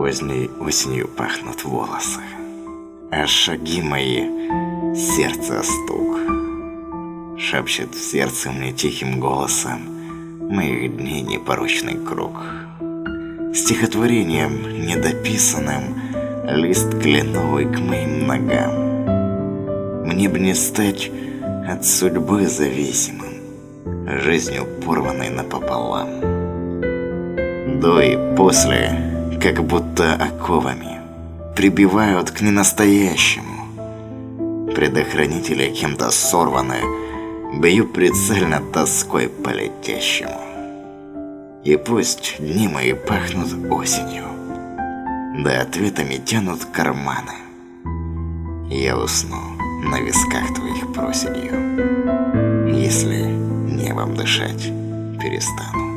Поздней осенью пахнут волосы, а шаги мои — сердце стук. Шепчет в сердце мне тихим голосом моих дней непорочный круг. Стихотворением недописанным лист кленовый к моим ногам. Мне бы не стать от судьбы зависимым, жизнью порванной напополам. До и после, как будто оковами, прибивают к ненастоящему. Предохранители кем-то сорваны, бью прицельно тоской по летящему. И пусть дни мои пахнут осенью, да ответами тянут карманы. Я усну на висках твоих проседью, если небом дышать перестану.